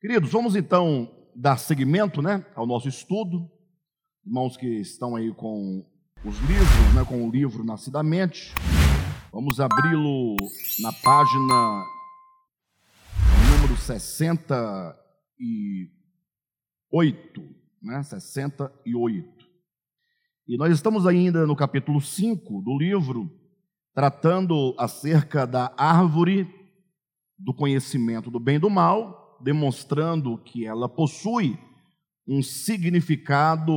Queridos, vamos então dar seguimento né, ao nosso estudo. Irmãos que estão aí com os livros, né, com o livro Nascidamente, vamos abri-lo na página número 68, né, 68. E nós estamos ainda no capítulo 5 do livro, tratando acerca da árvore do conhecimento do bem e do mal, demonstrando que ela possui um significado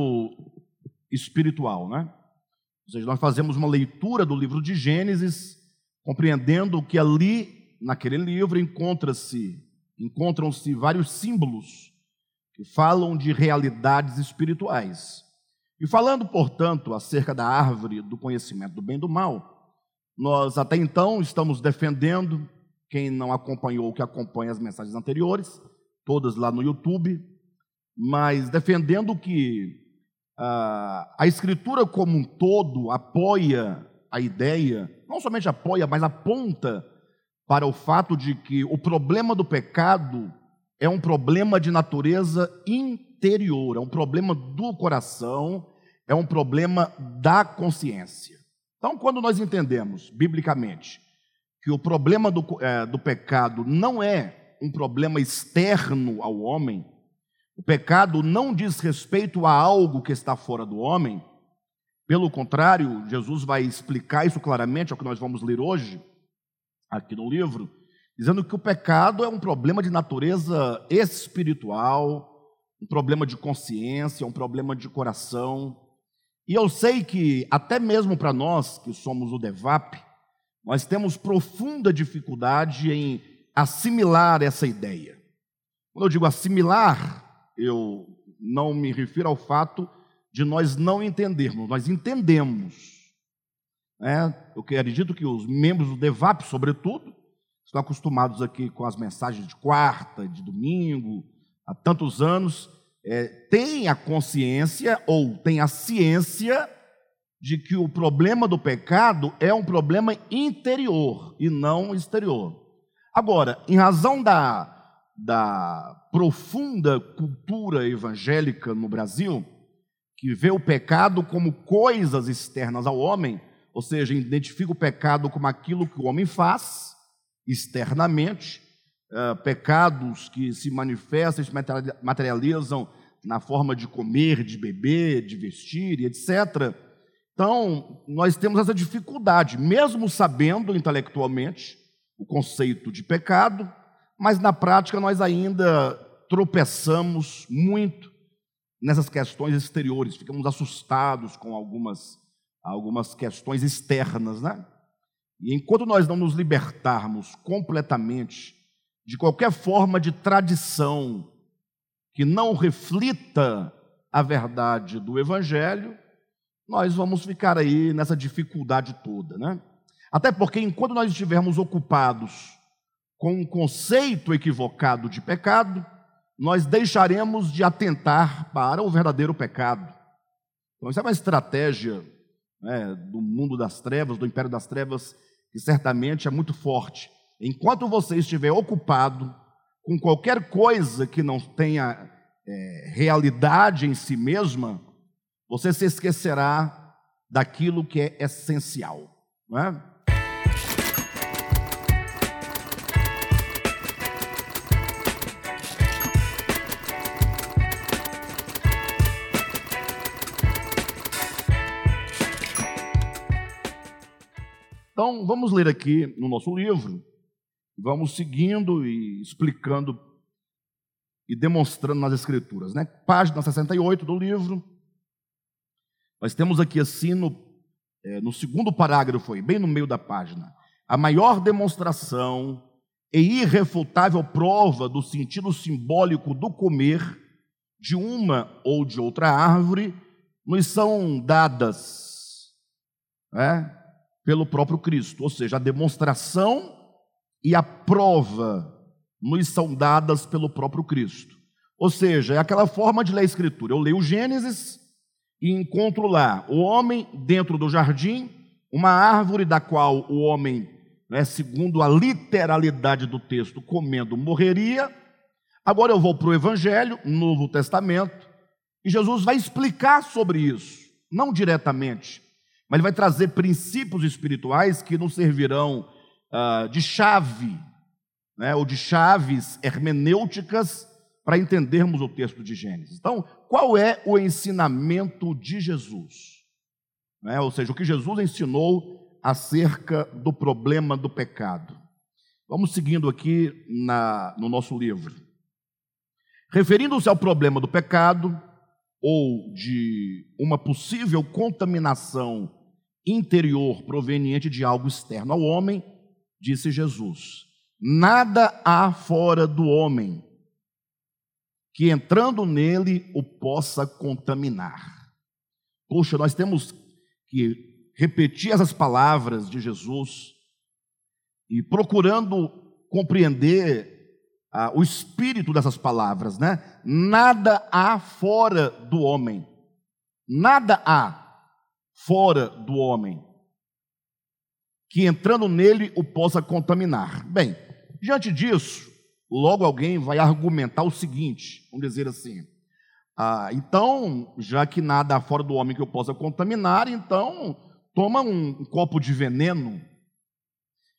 espiritual, né? Ou seja, nós fazemos uma leitura do livro de Gênesis, compreendendo que ali, naquele livro, encontra-se, encontram-se vários símbolos que falam de realidades espirituais. E falando, portanto, acerca da árvore do conhecimento do bem e do mal, nós até então estamos defendendo, quem não acompanhou, que acompanha as mensagens anteriores, todas lá no YouTube, mas defendendo que ah, a Escritura como um todo apoia a ideia, não somente apoia, mas aponta para o fato de que o problema do pecado é um problema de natureza interior, é um problema do coração é um problema da consciência. Então, quando nós entendemos, biblicamente, que o problema do, é, do pecado não é um problema externo ao homem, o pecado não diz respeito a algo que está fora do homem, pelo contrário, Jesus vai explicar isso claramente, é o que nós vamos ler hoje, aqui no livro, dizendo que o pecado é um problema de natureza espiritual, um problema de consciência, um problema de coração, e eu sei que, até mesmo para nós que somos o DEVAP, nós temos profunda dificuldade em assimilar essa ideia. Quando eu digo assimilar, eu não me refiro ao fato de nós não entendermos, nós entendemos. Né? Eu acredito que os membros do DEVAP, sobretudo, estão acostumados aqui com as mensagens de quarta, de domingo, há tantos anos, é, tem a consciência ou tem a ciência de que o problema do pecado é um problema interior e não exterior. Agora, em razão da, da profunda cultura evangélica no Brasil, que vê o pecado como coisas externas ao homem, ou seja, identifica o pecado como aquilo que o homem faz externamente, uh, pecados que se manifestam, se materializam na forma de comer, de beber, de vestir e etc. Então, nós temos essa dificuldade, mesmo sabendo intelectualmente o conceito de pecado, mas na prática nós ainda tropeçamos muito nessas questões exteriores, ficamos assustados com algumas, algumas questões externas, né? E enquanto nós não nos libertarmos completamente de qualquer forma de tradição que não reflita a verdade do Evangelho, nós vamos ficar aí nessa dificuldade toda, né? Até porque enquanto nós estivermos ocupados com um conceito equivocado de pecado, nós deixaremos de atentar para o verdadeiro pecado. Então, isso é uma estratégia né, do mundo das trevas, do império das trevas, que certamente é muito forte. Enquanto você estiver ocupado com qualquer coisa que não tenha é, realidade em si mesma, você se esquecerá daquilo que é essencial. Não é? Então, vamos ler aqui no nosso livro, vamos seguindo e explicando e demonstrando nas Escrituras. Né? Página 68 do livro. Nós temos aqui assim, no, é, no segundo parágrafo, bem no meio da página, a maior demonstração e irrefutável prova do sentido simbólico do comer de uma ou de outra árvore nos são dadas né, pelo próprio Cristo, ou seja, a demonstração e a prova nos são dadas pelo próprio Cristo. Ou seja, é aquela forma de ler a Escritura. Eu leio Gênesis e encontro lá o homem dentro do jardim, uma árvore da qual o homem, né, segundo a literalidade do texto, comendo morreria. Agora eu vou para o Evangelho, Novo Testamento, e Jesus vai explicar sobre isso, não diretamente, mas ele vai trazer princípios espirituais que nos servirão uh, de chave, né, ou de chaves hermenêuticas para entendermos o texto de Gênesis. Então, qual é o ensinamento de Jesus? Né, ou seja, o que Jesus ensinou acerca do problema do pecado. Vamos seguindo aqui na, no nosso livro. Referindo-se ao problema do pecado, ou de uma possível contaminação interior proveniente de algo externo ao homem, disse Jesus: Nada há fora do homem que entrando nele o possa contaminar. Poxa, nós temos que repetir essas palavras de Jesus e procurando compreender ah, o espírito dessas palavras, né? Nada há fora do homem. Nada há fora do homem que entrando nele o possa contaminar. Bem, diante disso, logo alguém vai argumentar o seguinte: vamos dizer assim. Ah, então, já que nada fora do homem que eu possa contaminar, então toma um, um copo de veneno.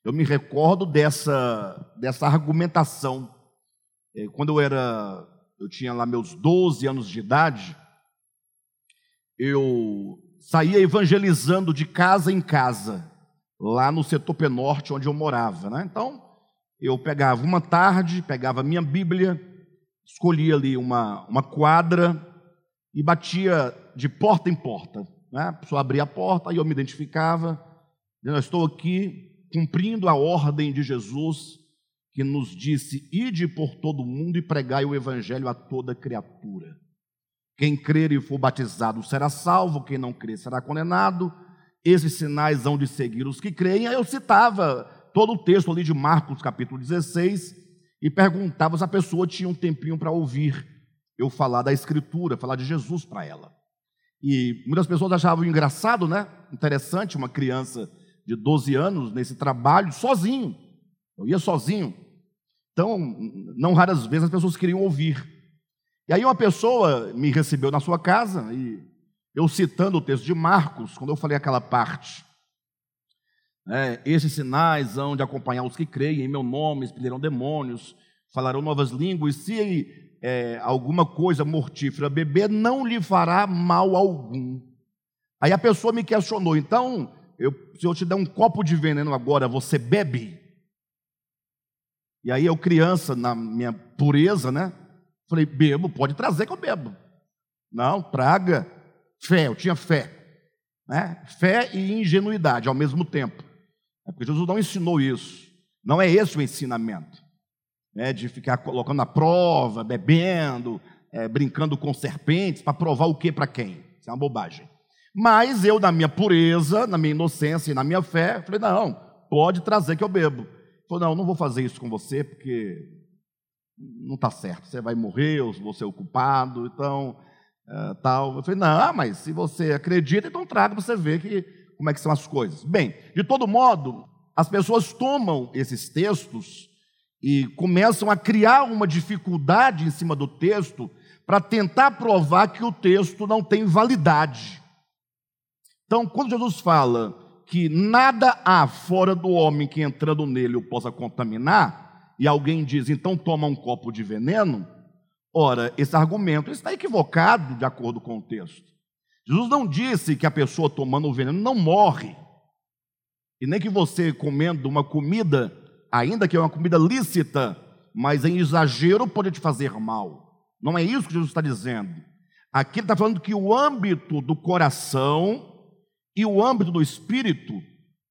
Eu me recordo dessa, dessa argumentação é, quando eu era, eu tinha lá meus 12 anos de idade, eu saía evangelizando de casa em casa, lá no setor Penorte, onde eu morava. Né? Então, eu pegava uma tarde, pegava a minha Bíblia, escolhia ali uma, uma quadra e batia de porta em porta. Né? A pessoa abria a porta e eu me identificava. Eu estou aqui cumprindo a ordem de Jesus que nos disse: Ide por todo o mundo e pregai o evangelho a toda criatura. Quem crer e for batizado será salvo, quem não crer será condenado. Esses sinais hão de seguir os que creem. Aí eu citava todo o texto ali de Marcos, capítulo 16, e perguntava se a pessoa tinha um tempinho para ouvir eu falar da Escritura, falar de Jesus para ela. E muitas pessoas achavam engraçado, né? Interessante uma criança de 12 anos nesse trabalho, sozinho. Eu ia sozinho. Então, não raras vezes as pessoas queriam ouvir. E aí uma pessoa me recebeu na sua casa e eu citando o texto de Marcos, quando eu falei aquela parte, esses sinais hão de acompanhar os que creem em meu nome, expelirão demônios, falarão novas línguas, se é, alguma coisa mortífera beber, não lhe fará mal algum. Aí a pessoa me questionou, então, eu, se eu te der um copo de veneno agora, você bebe? E aí eu, criança, na minha pureza, né? Falei, bebo, pode trazer que eu bebo. Não, traga. Fé, eu tinha fé. Né? Fé e ingenuidade ao mesmo tempo. É porque Jesus não ensinou isso. Não é esse o ensinamento. É de ficar colocando na prova, bebendo, é, brincando com serpentes, para provar o que para quem? Isso é uma bobagem. Mas eu, na minha pureza, na minha inocência e na minha fé, falei: não, pode trazer que eu bebo. Falou, não, não vou fazer isso com você, porque não está certo, você vai morrer, eu vou ser o culpado, então, é, tal. Eu falei, não, mas se você acredita, então traga para você ver que, como é que são as coisas. Bem, de todo modo, as pessoas tomam esses textos e começam a criar uma dificuldade em cima do texto para tentar provar que o texto não tem validade. Então, quando Jesus fala que nada há fora do homem que entrando nele o possa contaminar, e alguém diz, então toma um copo de veneno, ora, esse argumento está equivocado de acordo com o texto. Jesus não disse que a pessoa tomando o veneno não morre, e nem que você comendo uma comida, ainda que é uma comida lícita, mas em exagero pode te fazer mal. Não é isso que Jesus está dizendo. Aqui ele está falando que o âmbito do coração e o âmbito do espírito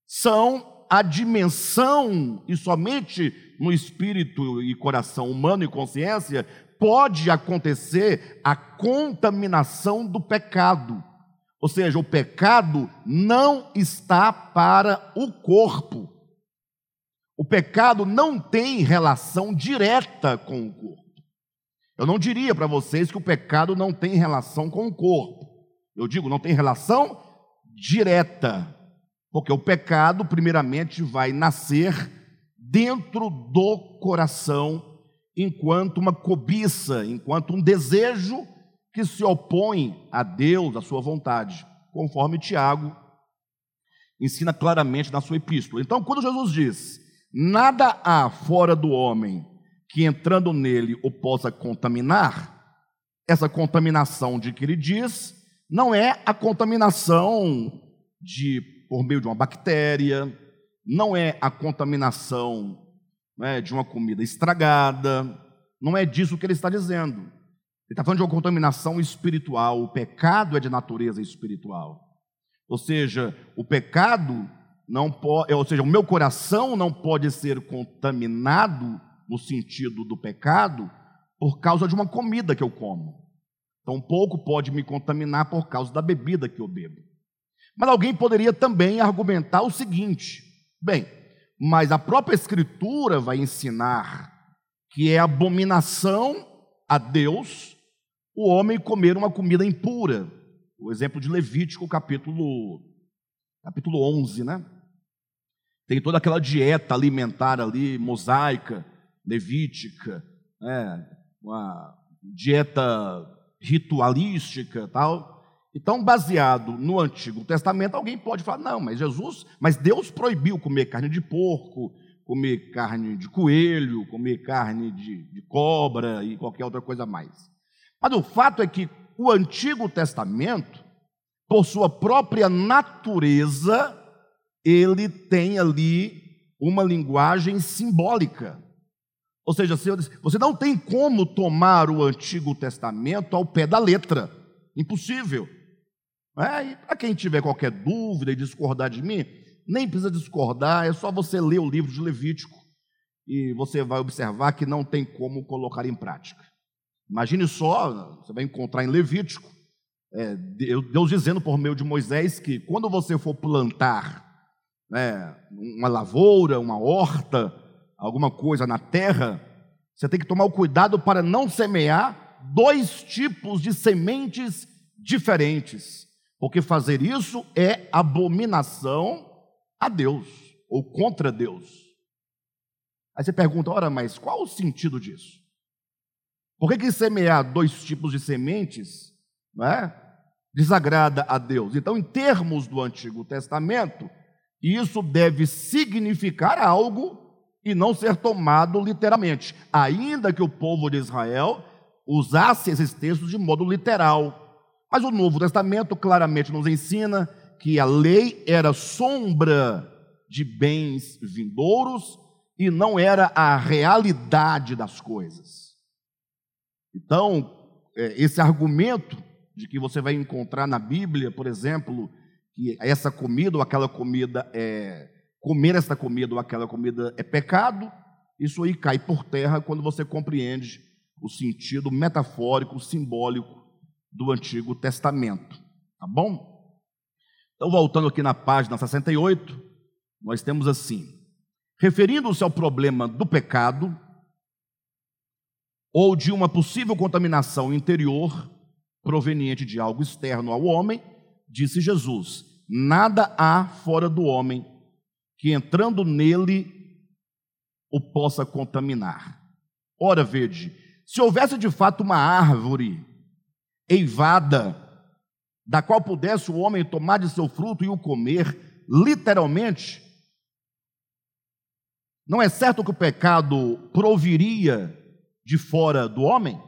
são a dimensão, e somente no espírito e coração humano e consciência pode acontecer a contaminação do pecado. Ou seja, o pecado não está para o corpo. O pecado não tem relação direta com o corpo. Eu não diria para vocês que o pecado não tem relação com o corpo. Eu digo, não tem relação direta, porque o pecado, primeiramente, vai nascer dentro do coração enquanto uma cobiça, enquanto um desejo que se opõe a Deus, à sua vontade, conforme Tiago ensina claramente na sua epístola. Então, quando Jesus diz: Nada há fora do homem que entrando nele o possa contaminar, essa contaminação de que ele diz não é a contaminação de por meio de uma bactéria, não é a contaminação né, de uma comida estragada, não é disso que ele está dizendo. Ele está falando de uma contaminação espiritual, o pecado é de natureza espiritual. Ou seja, o pecado não pode, ou seja, o meu coração não pode ser contaminado no sentido do pecado por causa de uma comida que eu como. Então, pouco pode me contaminar por causa da bebida que eu bebo. Mas alguém poderia também argumentar o seguinte: bem, mas a própria Escritura vai ensinar que é abominação a Deus o homem comer uma comida impura. O exemplo de Levítico, capítulo, capítulo 11, né? Tem toda aquela dieta alimentar ali, mosaica, levítica, né? uma dieta ritualística tal. Então, baseado no Antigo Testamento, alguém pode falar: não, mas Jesus, mas Deus proibiu comer carne de porco, comer carne de coelho, comer carne de, de cobra e qualquer outra coisa mais. Mas o fato é que o Antigo Testamento, por sua própria natureza, ele tem ali uma linguagem simbólica. Ou seja, você não tem como tomar o Antigo Testamento ao pé da letra. Impossível. É, para quem tiver qualquer dúvida e discordar de mim, nem precisa discordar, é só você ler o livro de Levítico e você vai observar que não tem como colocar em prática. Imagine só, você vai encontrar em Levítico, é, Deus dizendo por meio de Moisés que quando você for plantar né, uma lavoura, uma horta, alguma coisa na terra, você tem que tomar o cuidado para não semear dois tipos de sementes diferentes, porque fazer isso é abominação a Deus ou contra Deus. Aí você pergunta, ora, mas qual o sentido disso? Por que, que semear dois tipos de sementes né, desagrada a Deus? Então, em termos do Antigo Testamento, isso deve significar algo e não ser tomado literalmente, ainda que o povo de Israel usasse esses textos de modo literal. Mas o Novo Testamento claramente nos ensina que a lei era sombra de bens vindouros e não era a realidade das coisas. Então, é, esse argumento de que você vai encontrar na Bíblia, por exemplo, que essa comida ou aquela comida é comer essa comida ou aquela comida é pecado, isso aí cai por terra quando você compreende o sentido metafórico, simbólico do Antigo Testamento. Tá bom? Então, voltando aqui na página 68, nós temos assim: referindo-se ao problema do pecado ou de uma possível contaminação interior proveniente de algo externo ao homem, disse Jesus: Nada há fora do homem que entrando nele o possa contaminar. Ora, vede, se houvesse de fato uma árvore eivada, da qual pudesse o homem tomar de seu fruto e o comer, literalmente, não é certo que o pecado proviria de fora do homem?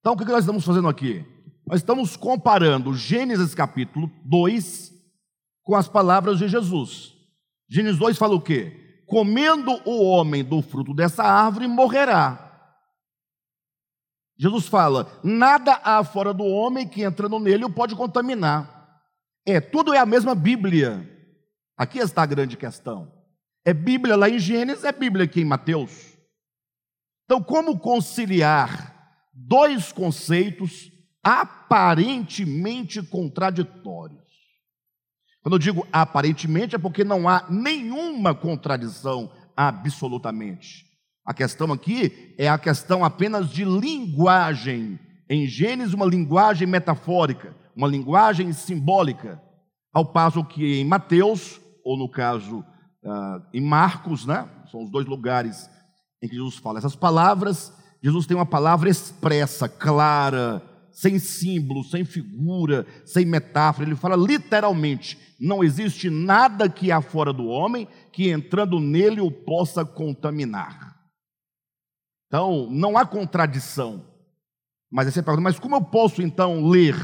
Então, o que nós estamos fazendo aqui? Nós estamos comparando Gênesis capítulo 2 com as palavras de Jesus. Gênesis 2 fala o quê? Comendo o homem do fruto dessa árvore, morrerá. Jesus fala: nada há fora do homem que entrando nele o pode contaminar. É, tudo é a mesma Bíblia. Aqui está a grande questão. É Bíblia lá em Gênesis, é Bíblia aqui em Mateus. Então, como conciliar dois conceitos aparentemente contraditórios? Quando eu digo aparentemente, é porque não há nenhuma contradição absolutamente. A questão aqui é a questão apenas de linguagem. Em Gênesis, uma linguagem metafórica, uma linguagem simbólica. Ao passo que em Mateus, ou no caso uh, em Marcos, né? são os dois lugares em que Jesus fala essas palavras, Jesus tem uma palavra expressa, clara, sem símbolo, sem figura, sem metáfora. Ele fala literalmente: não existe nada que há fora do homem que entrando nele o possa contaminar. Então, não há contradição. Mas aí você pergunta, mas como eu posso então ler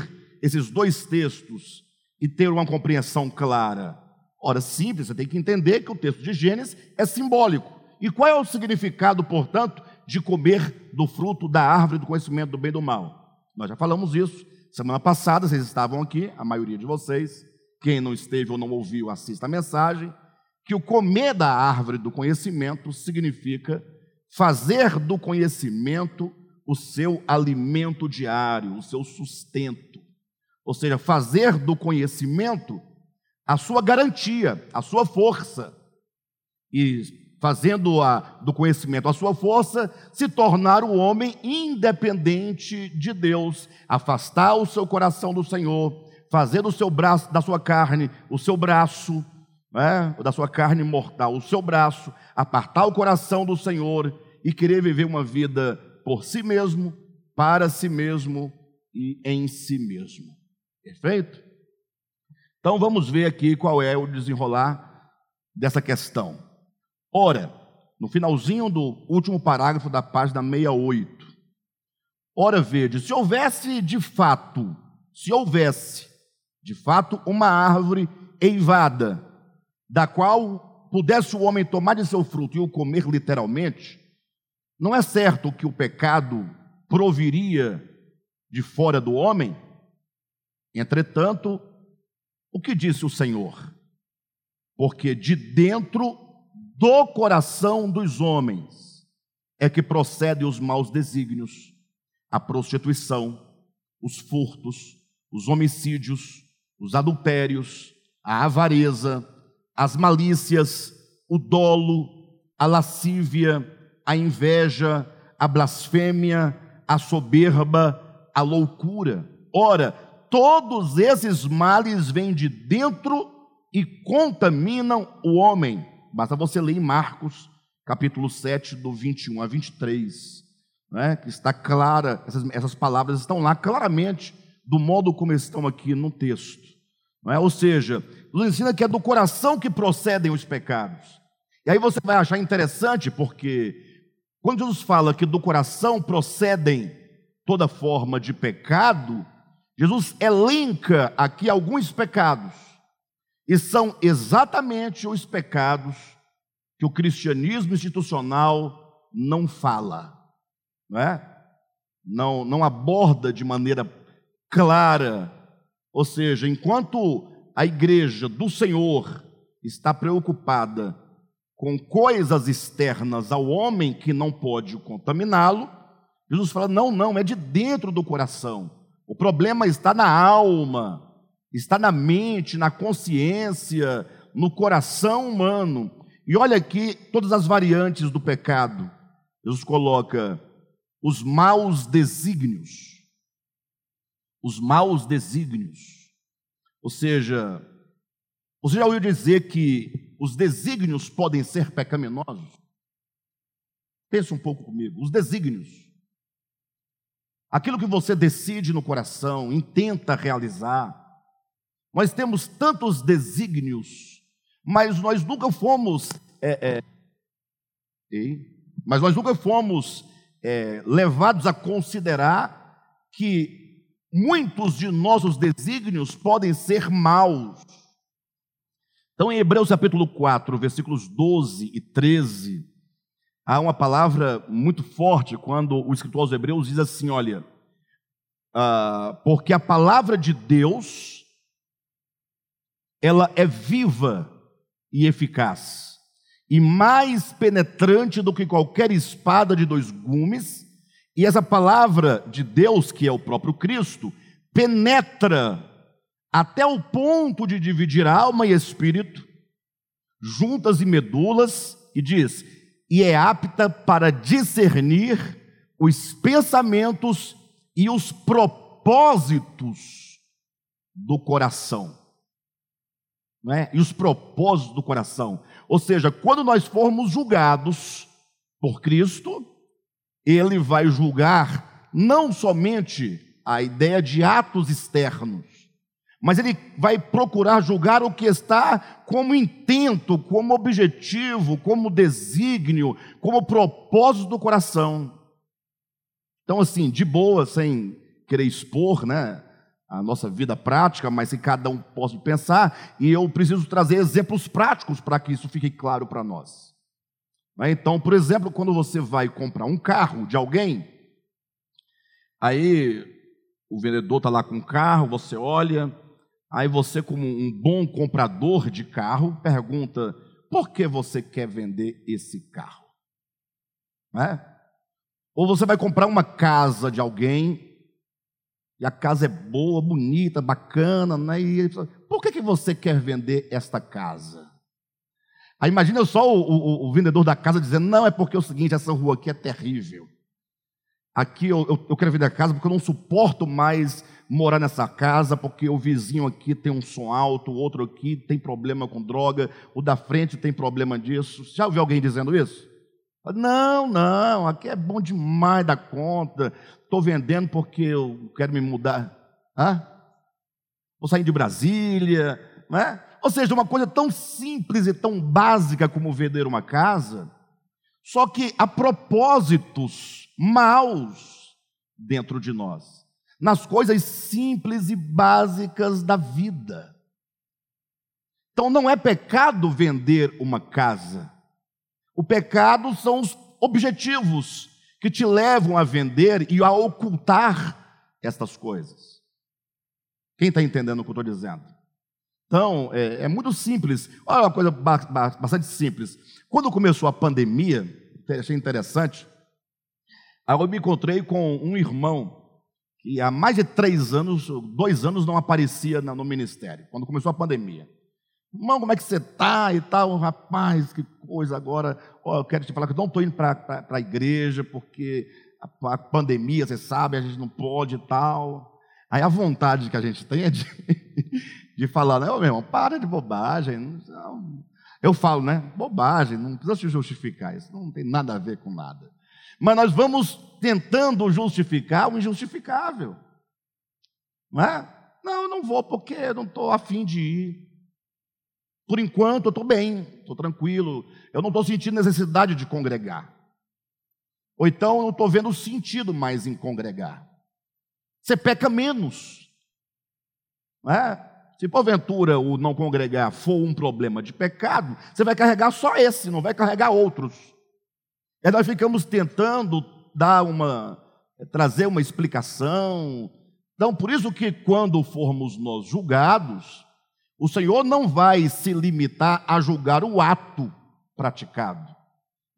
esses dois textos e ter uma compreensão clara? Ora, simples, você tem que entender que o texto de Gênesis é simbólico. E qual é o significado, portanto, de comer do fruto da árvore do conhecimento do bem e do mal? Nós já falamos isso semana passada, vocês estavam aqui, a maioria de vocês. Quem não esteve ou não ouviu, assista a mensagem. Que o comer da árvore do conhecimento significa fazer do conhecimento o seu alimento diário, o seu sustento. Ou seja, fazer do conhecimento a sua garantia, a sua força. E fazendo a, do conhecimento a sua força, se tornar o homem independente de Deus, afastar o seu coração do Senhor, fazer do seu braço, da sua carne, o seu braço, né, da sua carne mortal, o seu braço, apartar o coração do Senhor e querer viver uma vida por si mesmo, para si mesmo e em si mesmo. Perfeito? Então vamos ver aqui qual é o desenrolar dessa questão. Ora, no finalzinho do último parágrafo da página 68. Ora, vede, se houvesse de fato, se houvesse de fato uma árvore eivada, da qual pudesse o homem tomar de seu fruto e o comer literalmente, não é certo que o pecado proviria de fora do homem? Entretanto, o que disse o Senhor? Porque de dentro do coração dos homens é que procedem os maus desígnios, a prostituição, os furtos, os homicídios, os adultérios, a avareza, as malícias, o dolo, a lascívia, a inveja, a blasfêmia, a soberba, a loucura. Ora, todos esses males vêm de dentro e contaminam o homem. Basta você ler em Marcos, capítulo 7, do 21 a 23, né, que está clara, essas, essas palavras estão lá claramente, do modo como estão aqui no texto. É? Ou seja, nos ensina que é do coração que procedem os pecados. E aí você vai achar interessante, porque quando Jesus fala que do coração procedem toda forma de pecado, Jesus elenca aqui alguns pecados, e são exatamente os pecados que o cristianismo institucional não fala, não é? Não, não aborda de maneira clara. Ou seja, enquanto a igreja do Senhor está preocupada com coisas externas ao homem que não pode contaminá-lo, Jesus fala: não, não, é de dentro do coração. O problema está na alma, está na mente, na consciência, no coração humano. E olha aqui todas as variantes do pecado. Jesus coloca os maus desígnios. Os maus desígnios. Ou seja, você já ouviu dizer que os desígnios podem ser pecaminosos? Pense um pouco comigo. Os desígnios. Aquilo que você decide no coração, intenta realizar. Nós temos tantos desígnios, mas nós nunca fomos. É, é, mas nós nunca fomos é, levados a considerar que muitos de nossos desígnios podem ser maus. Então, em Hebreus capítulo 4, versículos 12 e 13, há uma palavra muito forte quando o escritor aos Hebreus diz assim: olha, uh, porque a palavra de Deus, ela é viva e eficaz, e mais penetrante do que qualquer espada de dois gumes, e essa palavra de Deus, que é o próprio Cristo, penetra até o ponto de dividir alma e espírito, juntas e medulas, e diz: e é apta para discernir os pensamentos e os propósitos do coração. Não é? E os propósitos do coração. Ou seja, quando nós formos julgados por Cristo, ele vai julgar não somente a ideia de atos externos, mas ele vai procurar julgar o que está como intento, como objetivo, como desígnio, como propósito do coração. Então, assim, de boa, sem querer expor, né? A nossa vida prática, mas que cada um possa pensar, e eu preciso trazer exemplos práticos para que isso fique claro para nós. Né? Então, por exemplo, quando você vai comprar um carro de alguém, aí o vendedor está lá com o carro, você olha, aí você, como um bom comprador de carro, pergunta: por que você quer vender esse carro? Né? Ou você vai comprar uma casa de alguém, e a casa é boa, bonita, bacana, né? e ele fala, por que, que você quer vender esta casa? Aí imagina só o, o, o, vendedor da casa dizendo: Não, é porque é o seguinte, essa rua aqui é terrível. Aqui eu, eu, eu quero vender a casa porque eu não suporto mais morar nessa casa, porque o vizinho aqui tem um som alto, o outro aqui tem problema com droga, o da frente tem problema disso. Já ouviu alguém dizendo isso? Não, não, aqui é bom demais da conta. Estou vendendo porque eu quero me mudar. Hã? Vou sair de Brasília, não é? Ou seja, uma coisa tão simples e tão básica como vender uma casa, só que há propósitos maus dentro de nós, nas coisas simples e básicas da vida. Então não é pecado vender uma casa. O pecado são os objetivos que te levam a vender e a ocultar estas coisas. Quem está entendendo o que eu estou dizendo? Então, é, é, muito simples. Olha uma coisa bastante simples. Quando começou a pandemia, achei interessante, aí eu me encontrei com um irmão que há mais de três anos, dois anos, não aparecia no ministério, quando começou a pandemia. Irmão, como é que você está e tal? Rapaz, que coisa agora. Oh, eu quero te falar que não estou indo para a igreja, porque a, a pandemia, você sabe, a gente não pode e tal. Aí a vontade que a gente tem é de, de falar, não, meu irmão, para de bobagem. Eu falo, né? Bobagem, não precisa se justificar, isso não tem nada a ver com nada. Mas nós vamos tentando justificar o injustificável. Não é? Não, eu não vou porque eu não estou afim de ir. Por enquanto eu estou bem, estou tranquilo, eu não estou sentindo necessidade de congregar. Ou então eu não estou vendo sentido mais em congregar. Você peca menos. É? Se porventura o não congregar for um problema de pecado, você vai carregar só esse, não vai carregar outros. E nós ficamos tentando dar uma, trazer uma explicação. Então, por isso que quando formos nós julgados, o Senhor não vai se limitar a julgar o ato praticado,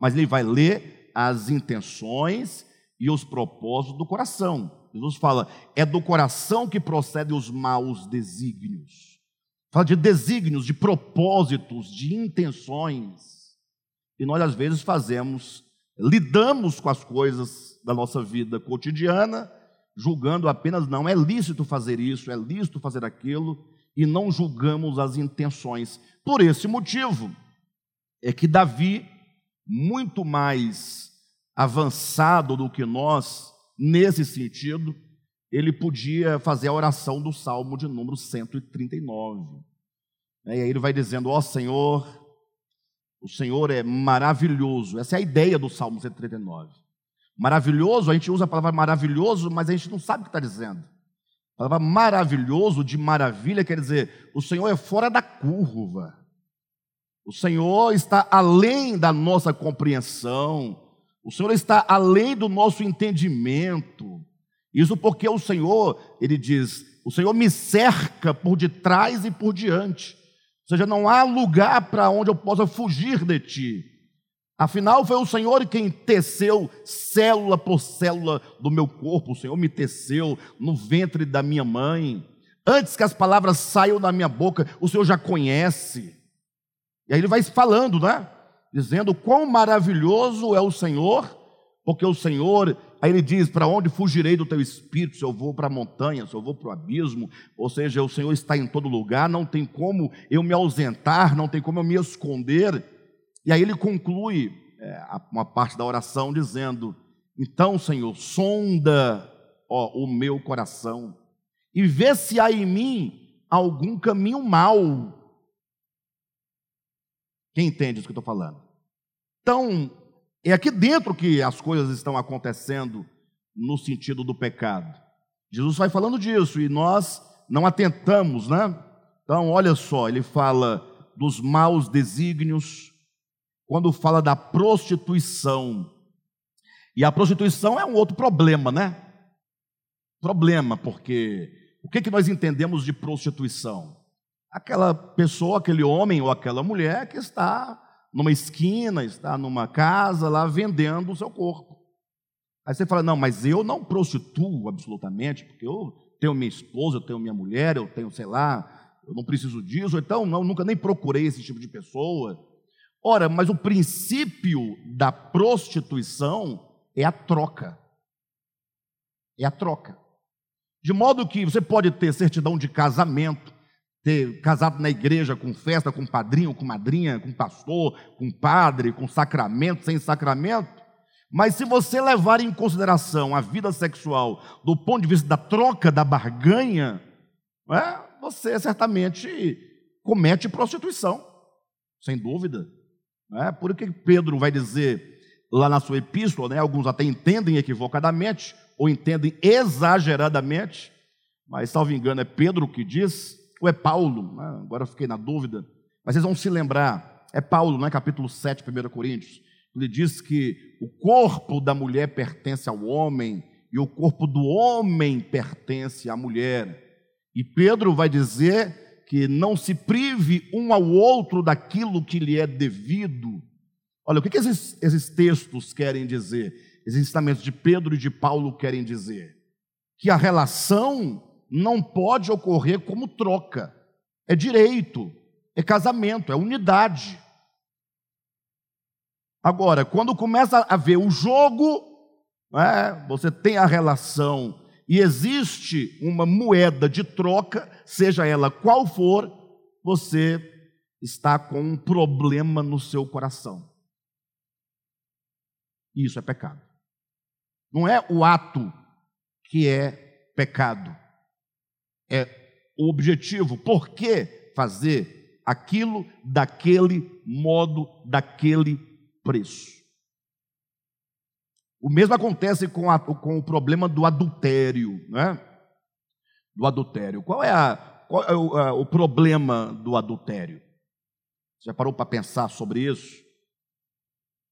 mas Ele vai ler as intenções e os propósitos do coração. Jesus fala, é do coração que procedem os maus desígnios. Fala de desígnios, de propósitos, de intenções. E nós, às vezes, fazemos, lidamos com as coisas da nossa vida cotidiana, julgando apenas, não, é lícito fazer isso, é lícito fazer aquilo, e não julgamos as intenções. Por esse motivo, é que Davi, muito mais avançado do que nós, Nesse sentido, ele podia fazer a oração do Salmo de número 139. E aí ele vai dizendo: Ó oh, Senhor, o Senhor é maravilhoso. Essa é a ideia do Salmo 139. Maravilhoso, a gente usa a palavra maravilhoso, mas a gente não sabe o que está dizendo. A palavra maravilhoso, de maravilha, quer dizer, o Senhor é fora da curva. O Senhor está além da nossa compreensão. O Senhor está além do nosso entendimento. Isso porque o Senhor, ele diz, o Senhor me cerca por detrás e por diante. Ou seja, não há lugar para onde eu possa fugir de ti. Afinal, foi o Senhor quem teceu célula por célula do meu corpo. O Senhor me teceu no ventre da minha mãe. Antes que as palavras saiam da minha boca, o Senhor já conhece. E aí ele vai falando, né? dizendo quão maravilhoso é o Senhor, porque o Senhor, aí ele diz: Para onde fugirei do teu espírito? Se eu vou para a montanha, se eu vou para o abismo, ou seja, o Senhor está em todo lugar, não tem como eu me ausentar, não tem como eu me esconder. E aí ele conclui é, uma parte da oração dizendo: Então, Senhor, sonda ó, o meu coração e vê se há em mim algum caminho mau. Quem entende isso que eu estou falando? Então, é aqui dentro que as coisas estão acontecendo no sentido do pecado. Jesus vai falando disso e nós não atentamos, né? Então, olha só, ele fala dos maus desígnios, quando fala da prostituição. E a prostituição é um outro problema, né? Problema, porque o que, que nós entendemos de prostituição? Aquela pessoa, aquele homem ou aquela mulher que está numa esquina, está numa casa lá vendendo o seu corpo. Aí você fala: não, mas eu não prostituo absolutamente, porque eu tenho minha esposa, eu tenho minha mulher, eu tenho, sei lá, eu não preciso disso, então não, nunca nem procurei esse tipo de pessoa. Ora, mas o princípio da prostituição é a troca. É a troca. De modo que você pode ter certidão de casamento, ter casado na igreja com festa, com padrinho, com madrinha, com pastor, com padre, com sacramento, sem sacramento, mas se você levar em consideração a vida sexual do ponto de vista da troca, da barganha, é, você certamente comete prostituição, sem dúvida. Né? Por que Pedro vai dizer lá na sua epístola, né? alguns até entendem equivocadamente, ou entendem exageradamente, mas, salvo engano, é Pedro que diz, ou é Paulo, né? agora fiquei na dúvida, mas vocês vão se lembrar, é Paulo, né? capítulo 7, 1 Coríntios, ele diz que o corpo da mulher pertence ao homem e o corpo do homem pertence à mulher. E Pedro vai dizer que não se prive um ao outro daquilo que lhe é devido. Olha, o que, que esses, esses textos querem dizer? Esses ensinamentos de Pedro e de Paulo querem dizer? Que a relação não pode ocorrer como troca, é direito, é casamento, é unidade. Agora, quando começa a ver o jogo, é, você tem a relação e existe uma moeda de troca, seja ela qual for, você está com um problema no seu coração. Isso é pecado. Não é o ato que é pecado, é o objetivo. Por que fazer aquilo daquele modo, daquele preço? O mesmo acontece com, a, com o problema do adultério, né? Do adultério. Qual é, a, qual é o, a, o problema do adultério? Já parou para pensar sobre isso?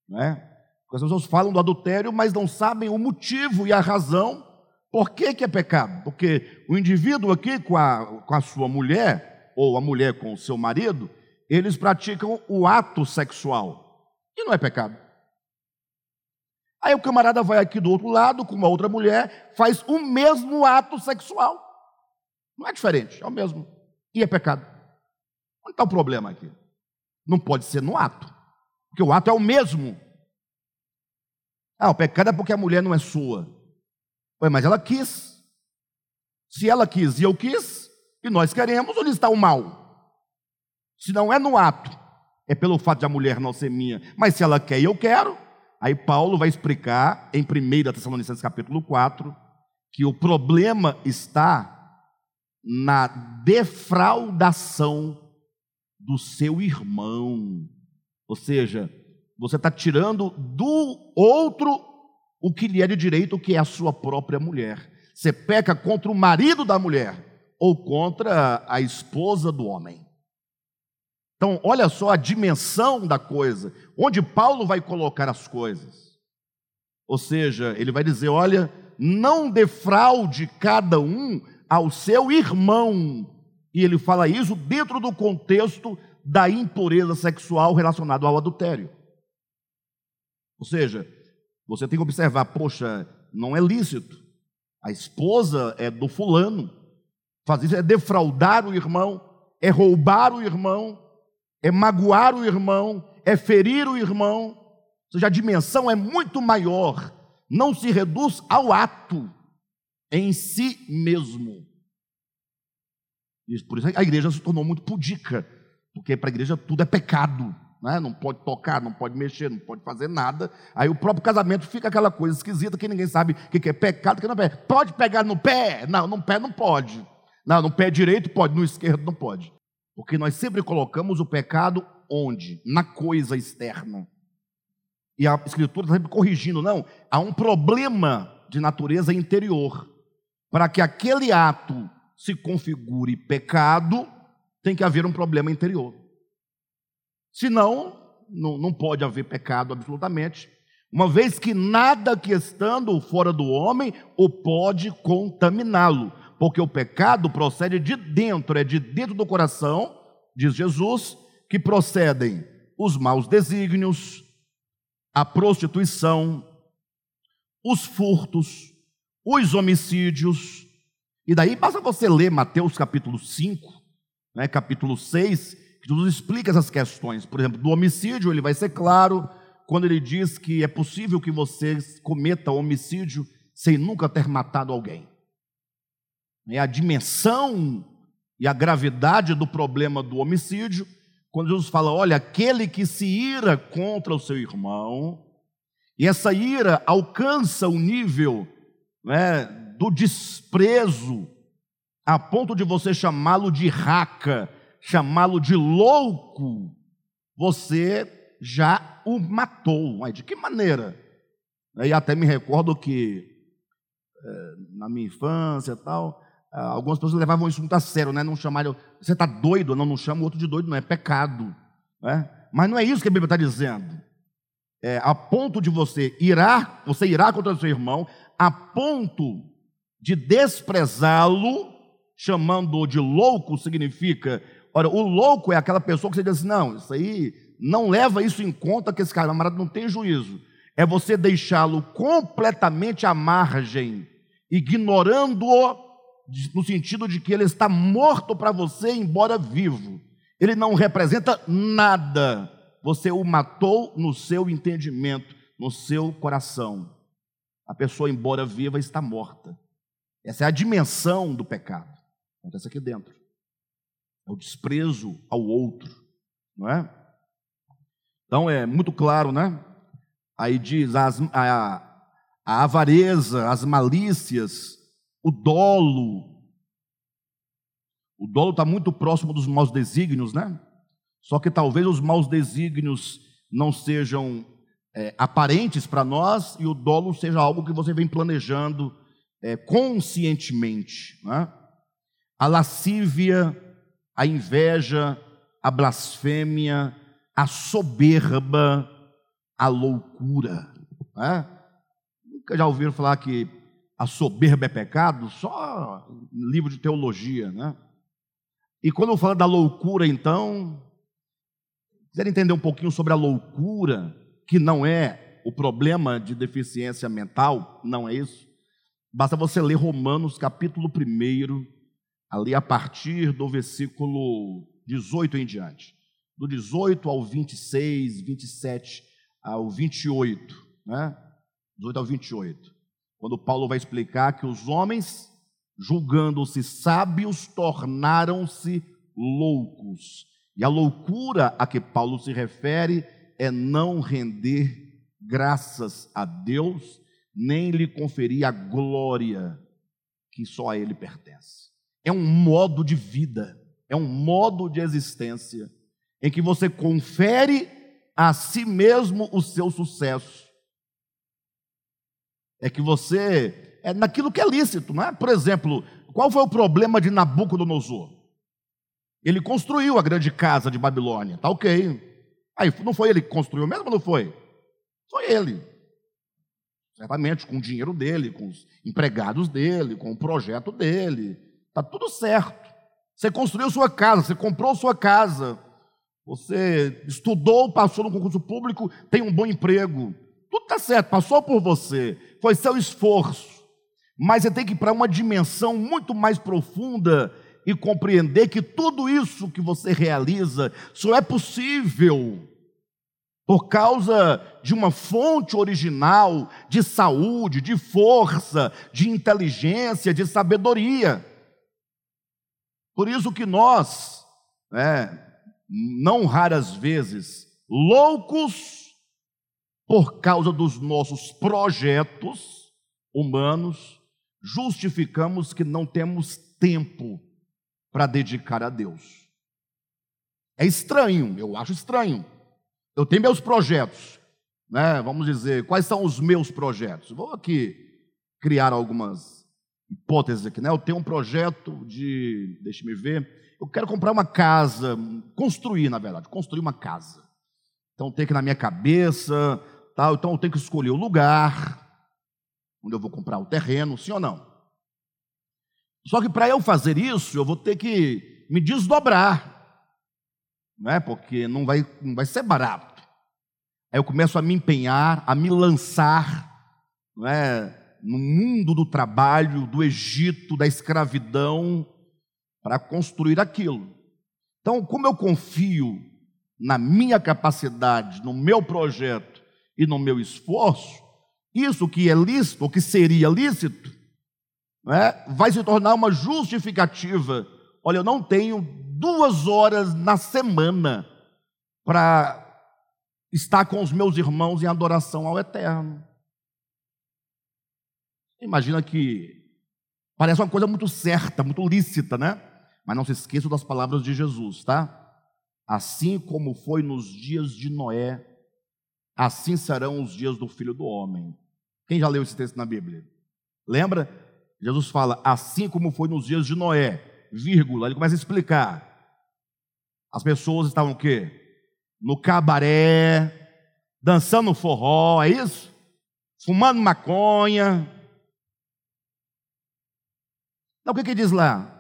Né? As pessoas falam do adultério, mas não sabem o motivo e a razão por que, que é pecado. Porque o indivíduo aqui com a, com a sua mulher, ou a mulher com o seu marido, eles praticam o ato sexual. E não é pecado. Aí o camarada vai aqui do outro lado com uma outra mulher, faz o mesmo ato sexual. Não é diferente, é o mesmo. E é pecado. Onde está o problema aqui? Não pode ser no ato, porque o ato é o mesmo. Ah, o pecado é porque a mulher não é sua. Ué, mas ela quis. Se ela quis e eu quis, e nós queremos, onde está o mal? Se não é no ato, é pelo fato de a mulher não ser minha. Mas se ela quer e eu quero, Aí Paulo vai explicar em 1 Tessalonicenses capítulo 4 que o problema está na defraudação do seu irmão. Ou seja, você está tirando do outro o que lhe é de direito, que é a sua própria mulher. Você peca contra o marido da mulher ou contra a esposa do homem. Então, olha só a dimensão da coisa, onde Paulo vai colocar as coisas. Ou seja, ele vai dizer: olha, não defraude cada um ao seu irmão. E ele fala isso dentro do contexto da impureza sexual relacionada ao adultério. Ou seja, você tem que observar: poxa, não é lícito. A esposa é do fulano. Fazer isso é defraudar o irmão, é roubar o irmão, é magoar o irmão, é ferir o irmão, ou seja, a dimensão é muito maior, não se reduz ao ato em si mesmo. Por isso a igreja se tornou muito pudica, porque para a igreja tudo é pecado. Né? não pode tocar, não pode mexer, não pode fazer nada. Aí o próprio casamento fica aquela coisa esquisita que ninguém sabe o que é pecado, que não é. Pode pegar no pé? Não, no pé não pode. Não, no pé direito pode, no esquerdo não pode. Porque nós sempre colocamos o pecado onde? Na coisa externa. E a Escritura está sempre corrigindo, não. Há um problema de natureza interior. Para que aquele ato se configure pecado, tem que haver um problema interior. Senão, não, não pode haver pecado absolutamente, uma vez que nada que estando fora do homem o pode contaminá-lo, porque o pecado procede de dentro, é de dentro do coração, diz Jesus, que procedem os maus desígnios, a prostituição, os furtos, os homicídios, e daí basta você ler Mateus capítulo 5, né, capítulo 6, que Jesus explica essas questões. Por exemplo, do homicídio, ele vai ser claro quando ele diz que é possível que você cometa homicídio sem nunca ter matado alguém. É a dimensão e a gravidade do problema do homicídio, quando Jesus fala: olha, aquele que se ira contra o seu irmão, e essa ira alcança o nível né, do desprezo, a ponto de você chamá-lo de raca, chamá-lo de louco, você já o matou. Mas de que maneira? E até me recordo que eh, na minha infância e tal, ah, algumas pessoas levavam isso muito a sério, né? Não chamaram, você está doido? Não, não chama o outro de doido, não é pecado. Né? Mas não é isso que a Bíblia está dizendo. É, a ponto de você irá, você irá contra o seu irmão, a ponto de desprezá-lo, chamando-o de louco, significa Ora, o louco é aquela pessoa que você diz assim: não, isso aí, não leva isso em conta que esse camarada não tem juízo. É você deixá-lo completamente à margem, ignorando-o, no sentido de que ele está morto para você, embora vivo. Ele não representa nada. Você o matou no seu entendimento, no seu coração. A pessoa, embora viva, está morta. Essa é a dimensão do pecado. Acontece aqui dentro é o desprezo ao outro, não é? Então é muito claro, né? Aí diz as, a, a avareza, as malícias, o dolo. O dolo está muito próximo dos maus desígnios, né? Só que talvez os maus desígnios não sejam é, aparentes para nós e o dolo seja algo que você vem planejando é, conscientemente. Né? A lascívia, a inveja, a blasfêmia, a soberba, a loucura. Né? Nunca já ouviram falar que a soberba é pecado? Só livro de teologia, né? E quando eu falo da loucura, então, quiser entender um pouquinho sobre a loucura, que não é o problema de deficiência mental, não é isso. Basta você ler Romanos capítulo 1, ali a partir do versículo 18 em diante. Do 18 ao 26, 27 ao 28, né? 18 ao 28. Quando Paulo vai explicar que os homens, julgando-se sábios, tornaram-se loucos. E a loucura a que Paulo se refere é não render graças a Deus, nem lhe conferir a glória que só a ele pertence é um modo de vida, é um modo de existência, em que você confere a si mesmo o seu sucesso. É que você, é naquilo que é lícito, não é? Por exemplo, qual foi o problema de Nabucodonosor? Ele construiu a grande casa de Babilônia, tá ok. Aí não foi ele que construiu mesmo, não foi? Foi ele. Certamente com o dinheiro dele, com os empregados dele, com o projeto dele. Está tudo certo. Você construiu sua casa, você comprou sua casa, você estudou, passou no concurso público, tem um bom emprego. Tudo está certo, passou por você, foi seu esforço. Mas você tem que ir para uma dimensão muito mais profunda e compreender que tudo isso que você realiza só é possível por causa de uma fonte original de saúde, de força, de inteligência, de sabedoria. Por isso que nós, né, não raras vezes, loucos por causa dos nossos projetos humanos, justificamos que não temos tempo para dedicar a Deus. É estranho, eu acho estranho. Eu tenho meus projetos, né? Vamos dizer, quais são os meus projetos? Vou aqui criar algumas hipóteses aqui, né? Eu tenho um projeto de, deixe-me ver, eu quero comprar uma casa, construir, na verdade, construir uma casa. Então tem que na minha cabeça, tal, então eu tenho que escolher o lugar onde eu vou comprar o terreno, sim ou não? Só que para eu fazer isso, eu vou ter que me desdobrar, não é? Porque não vai, não vai ser barato. Aí eu começo a me empenhar, a me lançar, não é? No mundo do trabalho, do Egito, da escravidão, para construir aquilo. Então, como eu confio na minha capacidade, no meu projeto e no meu esforço, isso que é lícito, ou que seria lícito, né, vai se tornar uma justificativa. Olha, eu não tenho duas horas na semana para estar com os meus irmãos em adoração ao Eterno. Imagina que parece uma coisa muito certa, muito lícita, né? Mas não se esqueça das palavras de Jesus, tá? Assim como foi nos dias de Noé, assim serão os dias do filho do homem. Quem já leu esse texto na Bíblia? Lembra? Jesus fala, assim como foi nos dias de Noé, vírgula, ele começa a explicar. As pessoas estavam o quê? No cabaré, dançando forró, é isso? Fumando maconha. Não, o que, que diz lá?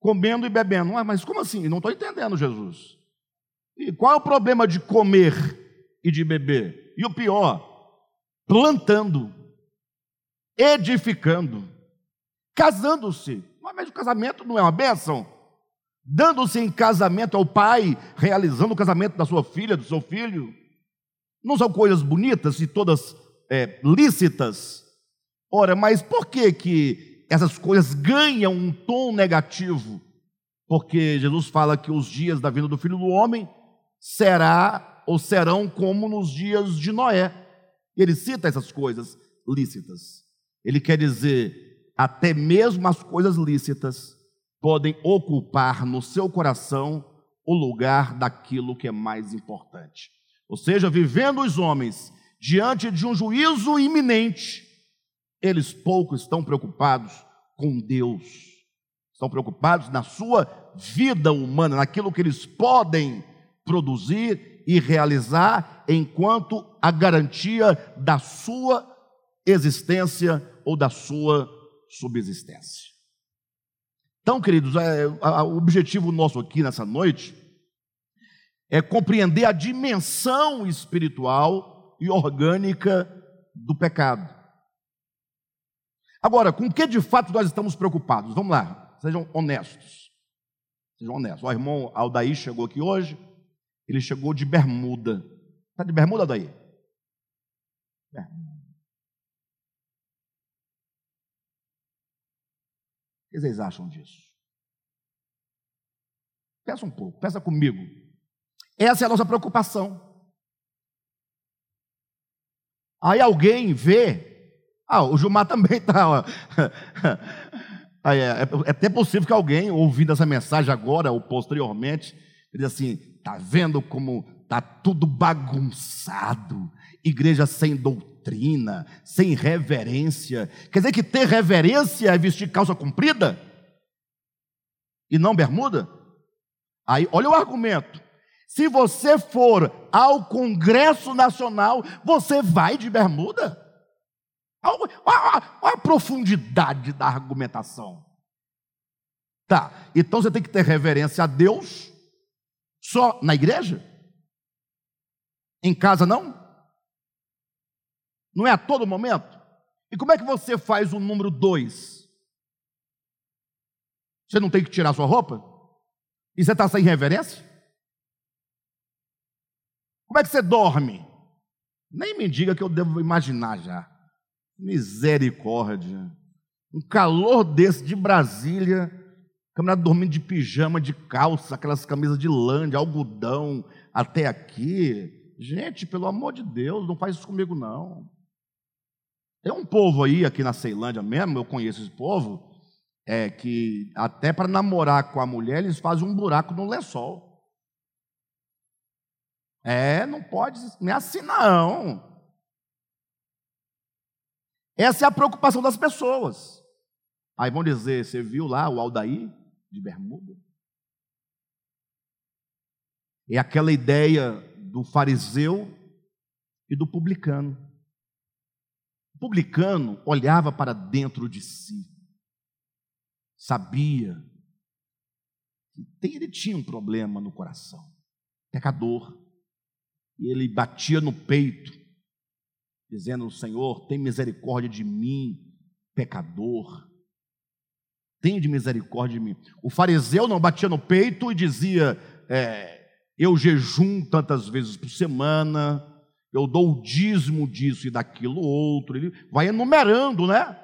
Comendo e bebendo. Mas como assim? Não estou entendendo, Jesus. E qual é o problema de comer e de beber? E o pior, plantando, edificando casando-se. Mas o casamento não é uma bênção? Dando-se em casamento ao pai, realizando o casamento da sua filha, do seu filho. Não são coisas bonitas e todas é, lícitas? Ora, mas por que, que essas coisas ganham um tom negativo? Porque Jesus fala que os dias da vinda do Filho do Homem será ou serão como nos dias de Noé. Ele cita essas coisas lícitas. Ele quer dizer até mesmo as coisas lícitas podem ocupar no seu coração o lugar daquilo que é mais importante. Ou seja, vivendo os homens diante de um juízo iminente, eles pouco estão preocupados com Deus, estão preocupados na sua vida humana, naquilo que eles podem produzir e realizar enquanto a garantia da sua existência ou da sua subsistência. Então, queridos, é, o objetivo nosso aqui nessa noite é compreender a dimensão espiritual e orgânica do pecado. Agora, com que de fato nós estamos preocupados? Vamos lá, sejam honestos. Sejam honestos. O irmão Aldaí chegou aqui hoje, ele chegou de bermuda. Está de bermuda, Aldaí? Bermuda. que vocês acham disso? Pensa um pouco, pensa comigo. Essa é a nossa preocupação. Aí alguém vê, ah, o Gilmar também está. é, é, é até possível que alguém, ouvindo essa mensagem agora ou posteriormente, diz assim: está vendo como está tudo bagunçado, igreja sem doutrina, sem reverência. Quer dizer que ter reverência é vestir calça comprida? E não bermuda? Aí, olha o argumento. Se você for ao Congresso Nacional, você vai de bermuda? Olha a profundidade da argumentação. Tá, então você tem que ter reverência a Deus só na igreja? Em casa não? Não é a todo momento? E como é que você faz o número dois? Você não tem que tirar sua roupa? E você está sem reverência? Como é que você dorme? Nem me diga que eu devo imaginar já. Misericórdia. Um calor desse de Brasília, Camarada dormindo de pijama, de calça, aquelas camisas de lã, de algodão, até aqui. Gente, pelo amor de Deus, não faz isso comigo, não. Tem um povo aí, aqui na Ceilândia mesmo, eu conheço esse povo, é que até para namorar com a mulher, eles fazem um buraco no lençol. É, não pode, não é assim não. Essa é a preocupação das pessoas. Aí vão dizer: você viu lá o Aldaí de bermuda? É aquela ideia do fariseu e do publicano. O publicano olhava para dentro de si, sabia que ele tinha um problema no coração, pecador, e ele batia no peito, dizendo: Senhor, tem misericórdia de mim, pecador. Tenha de misericórdia de mim. O fariseu não batia no peito e dizia: é, Eu jejum tantas vezes por semana, eu dou o dízimo disso e daquilo outro. Ele vai enumerando, né?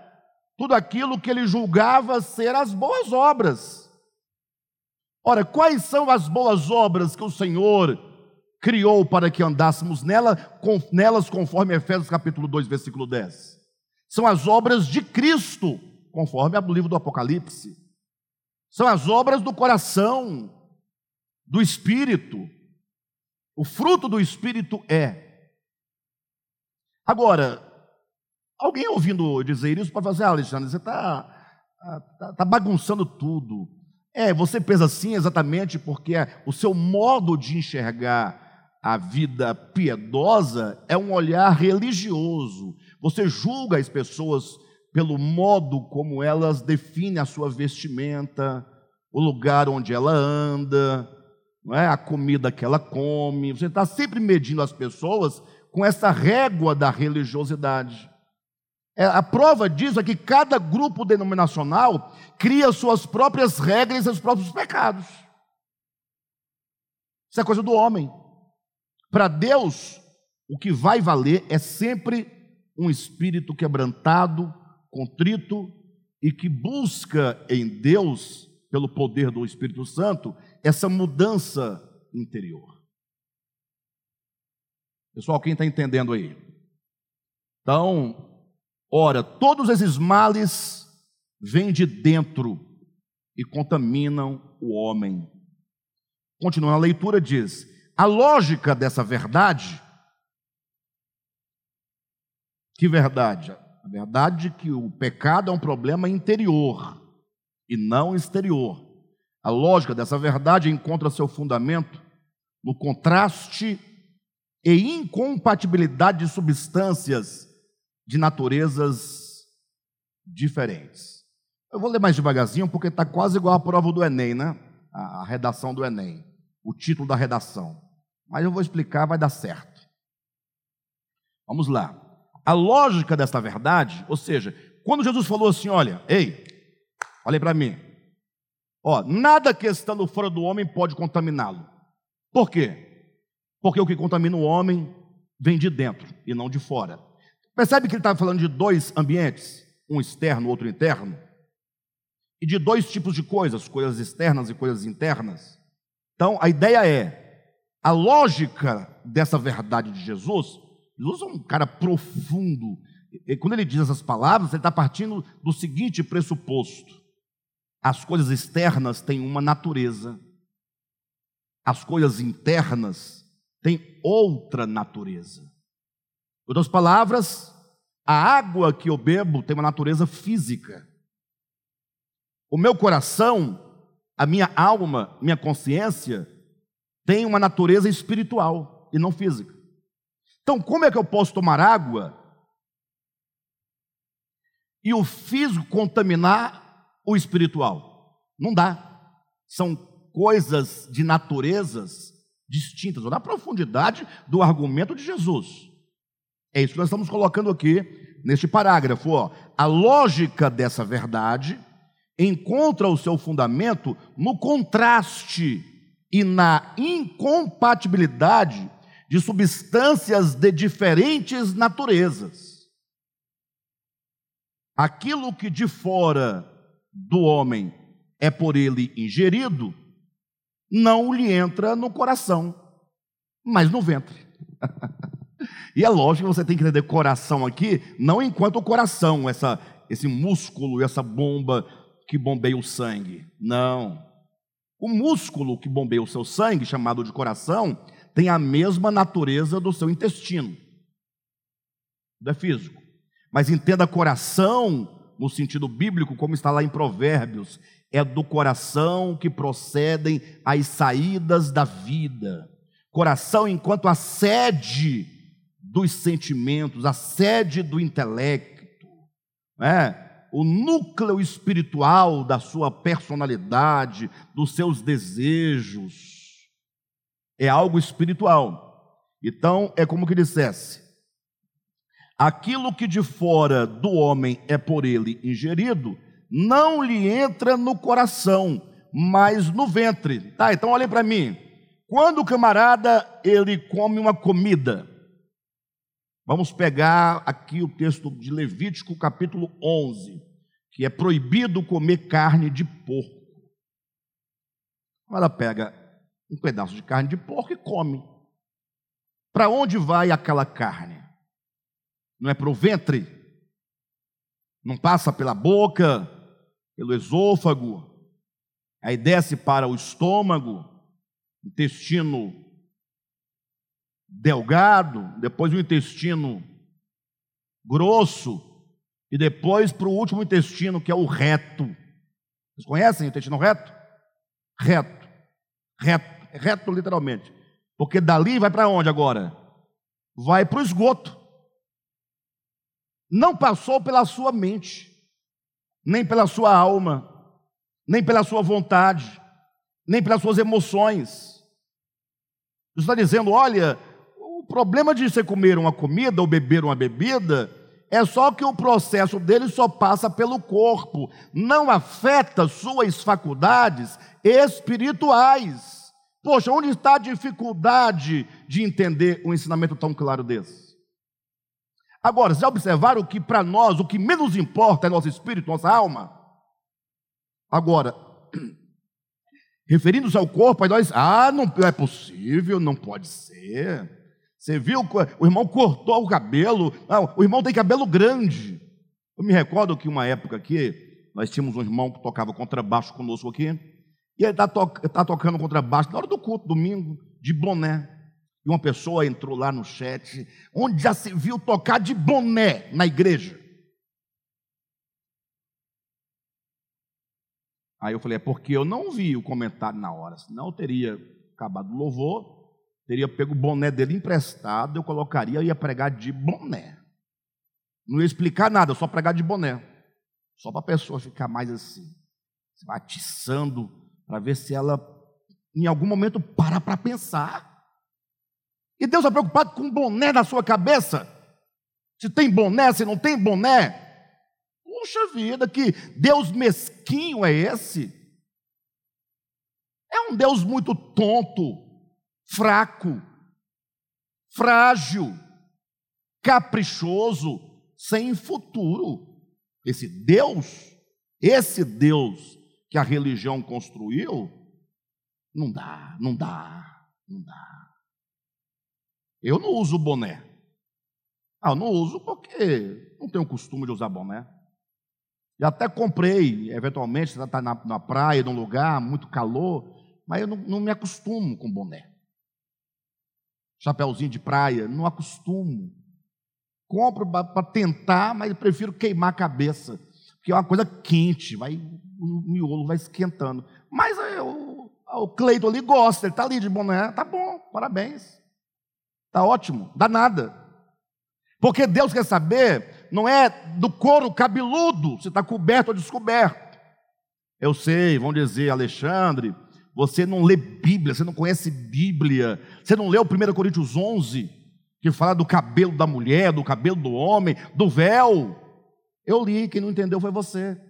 Tudo aquilo que ele julgava ser as boas obras. Ora, quais são as boas obras que o Senhor criou para que andássemos nela, com, nelas, conforme Efésios capítulo 2, versículo 10. São as obras de Cristo, conforme o livro do Apocalipse. São as obras do coração, do Espírito. O fruto do Espírito é. Agora, alguém ouvindo dizer isso pode fazer, ah, Alexandre, você está tá, tá bagunçando tudo. É, você pensa assim exatamente porque o seu modo de enxergar a vida piedosa é um olhar religioso. Você julga as pessoas pelo modo como elas definem a sua vestimenta, o lugar onde ela anda, não é? a comida que ela come. Você está sempre medindo as pessoas com essa régua da religiosidade. É, a prova disso é que cada grupo denominacional cria suas próprias regras e seus próprios pecados. Isso é coisa do homem. Para Deus, o que vai valer é sempre um espírito quebrantado, contrito e que busca em Deus, pelo poder do Espírito Santo, essa mudança interior. Pessoal, quem está entendendo aí? Então, ora, todos esses males vêm de dentro e contaminam o homem. Continuando a leitura, diz: a lógica dessa verdade, que verdade? A verdade que o pecado é um problema interior e não exterior. A lógica dessa verdade encontra seu fundamento no contraste e incompatibilidade de substâncias de naturezas diferentes. Eu vou ler mais devagarzinho porque está quase igual à prova do Enem, né? A redação do Enem, o título da redação mas eu vou explicar, vai dar certo. Vamos lá. A lógica desta verdade, ou seja, quando Jesus falou assim: olha, ei, olhe para mim, ó, nada que estando fora do homem pode contaminá-lo. Por quê? Porque o que contamina o homem vem de dentro e não de fora. Percebe que ele está falando de dois ambientes, um externo, outro interno, e de dois tipos de coisas, coisas externas e coisas internas. Então, a ideia é: a lógica dessa verdade de Jesus, Jesus é um cara profundo. E quando ele diz essas palavras, ele está partindo do seguinte pressuposto: as coisas externas têm uma natureza, as coisas internas têm outra natureza. Em outras palavras, a água que eu bebo tem uma natureza física. O meu coração, a minha alma, minha consciência tem uma natureza espiritual e não física. Então, como é que eu posso tomar água e o físico contaminar o espiritual? Não dá. São coisas de naturezas distintas, na profundidade do argumento de Jesus. É isso que nós estamos colocando aqui neste parágrafo. Ó. A lógica dessa verdade encontra o seu fundamento no contraste e na incompatibilidade de substâncias de diferentes naturezas. Aquilo que de fora do homem é por ele ingerido, não lhe entra no coração, mas no ventre. e é lógico que você tem que entender coração aqui, não enquanto coração, essa, esse músculo, essa bomba que bombeia o sangue. Não. O músculo que bombeia o seu sangue, chamado de coração, tem a mesma natureza do seu intestino. Não é físico. Mas entenda coração no sentido bíblico, como está lá em Provérbios, é do coração que procedem as saídas da vida. Coração enquanto a sede dos sentimentos, a sede do intelecto, é o núcleo espiritual da sua personalidade, dos seus desejos. É algo espiritual. Então, é como que dissesse: aquilo que de fora do homem é por ele ingerido, não lhe entra no coração, mas no ventre. Tá, então olhem para mim. Quando o camarada ele come uma comida, vamos pegar aqui o texto de Levítico, capítulo 11, que é proibido comer carne de porco. Ela pega um pedaço de carne de porco e come. Para onde vai aquela carne? Não é para o ventre? Não passa pela boca, pelo esôfago, aí desce para o estômago, intestino delgado, depois o intestino grosso, e depois para o último intestino, que é o reto. Vocês conhecem o intestino reto? Reto. Reto. Reto, literalmente. Porque dali vai para onde agora? Vai para o esgoto. Não passou pela sua mente nem pela sua alma, nem pela sua vontade, nem pelas suas emoções. Você está dizendo: olha, problema de você comer uma comida ou beber uma bebida é só que o processo dele só passa pelo corpo, não afeta suas faculdades espirituais. Poxa, onde está a dificuldade de entender um ensinamento tão claro desse? Agora, já observaram que para nós o que menos importa é nosso espírito, nossa alma? Agora, referindo-se ao corpo, aí nós, ah, não é possível, não pode ser. Você viu, o irmão cortou o cabelo, ah, o irmão tem cabelo grande. Eu me recordo que uma época aqui, nós tínhamos um irmão que tocava contrabaixo conosco aqui, e ele está to tá tocando contrabaixo na hora do culto, domingo, de boné. E uma pessoa entrou lá no chat, onde já se viu tocar de boné na igreja. Aí eu falei, é porque eu não vi o comentário na hora, senão eu teria acabado o louvor, teria pego o boné dele emprestado, eu colocaria e ia pregar de boné. Não ia explicar nada, só pregar de boné. Só para a pessoa ficar mais assim, se atiçando, para ver se ela, em algum momento, para para pensar. E Deus está preocupado com o boné na sua cabeça. Se tem boné, se não tem boné. Puxa vida, que Deus mesquinho é esse? É um Deus muito tonto, fraco, frágil, caprichoso, sem futuro. Esse Deus, esse Deus que a religião construiu, não dá, não dá, não dá. Eu não uso boné. Ah, eu não uso porque não tenho costume de usar boné. Já até comprei, eventualmente, está na, na praia, num lugar, muito calor, mas eu não, não me acostumo com boné. Chapeuzinho de praia, não acostumo. Compro para tentar, mas prefiro queimar a cabeça, porque é uma coisa quente, vai, o miolo vai esquentando. Mas eu, o Cleito ali gosta, ele está ali de boné, tá bom, parabéns. Está ótimo, dá nada. Porque Deus quer saber, não é do couro cabeludo, se está coberto ou descoberto. Eu sei, vão dizer, Alexandre, você não lê Bíblia, você não conhece Bíblia, você não leu 1 Coríntios 11, que fala do cabelo da mulher, do cabelo do homem, do véu. Eu li, quem não entendeu foi você.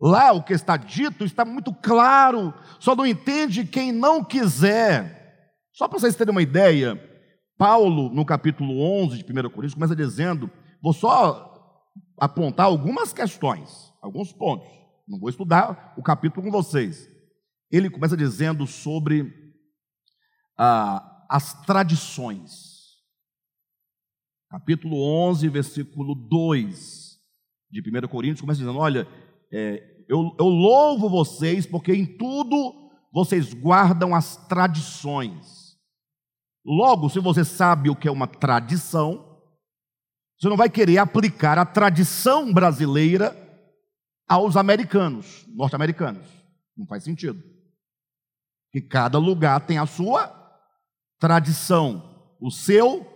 Lá o que está dito está muito claro, só não entende quem não quiser. Só para vocês terem uma ideia, Paulo, no capítulo 11 de 1 Coríntios, começa dizendo: vou só apontar algumas questões, alguns pontos. não vou estudar o capítulo com vocês. Ele começa dizendo sobre ah, as tradições. Capítulo 11, versículo 2 de 1 Coríntios, começa dizendo: Olha, é, eu, eu louvo vocês porque em tudo vocês guardam as tradições. Logo, se você sabe o que é uma tradição, você não vai querer aplicar a tradição brasileira aos americanos, norte-americanos. Não faz sentido. Que cada lugar tem a sua tradição, o seu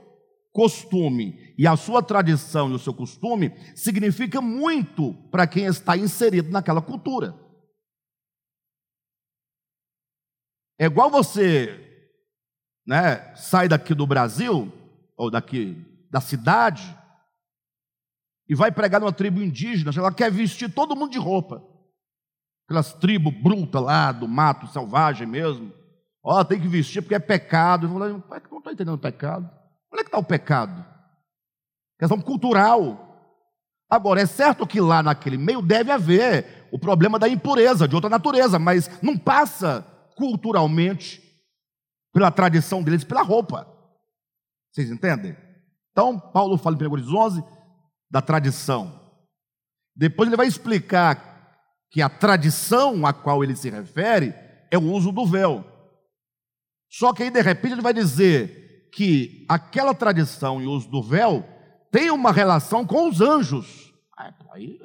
costume. E a sua tradição e o seu costume significa muito para quem está inserido naquela cultura. É igual você, né, sai daqui do Brasil ou daqui da cidade e vai pregar numa tribo indígena, ela quer vestir todo mundo de roupa. Aquelas tribos brutas lá, do mato selvagem mesmo. Ó, oh, tem que vestir porque é pecado. Eu falei, não estou entendendo o pecado. Onde é que está o pecado? Questão cultural. Agora, é certo que lá naquele meio deve haver o problema da impureza, de outra natureza, mas não passa culturalmente pela tradição deles, pela roupa. Vocês entendem? Então, Paulo fala em 1 Coríntios 11 da tradição. Depois ele vai explicar que a tradição a qual ele se refere é o uso do véu. Só que aí, de repente, ele vai dizer que aquela tradição e o uso do véu tem uma relação com os anjos. Aí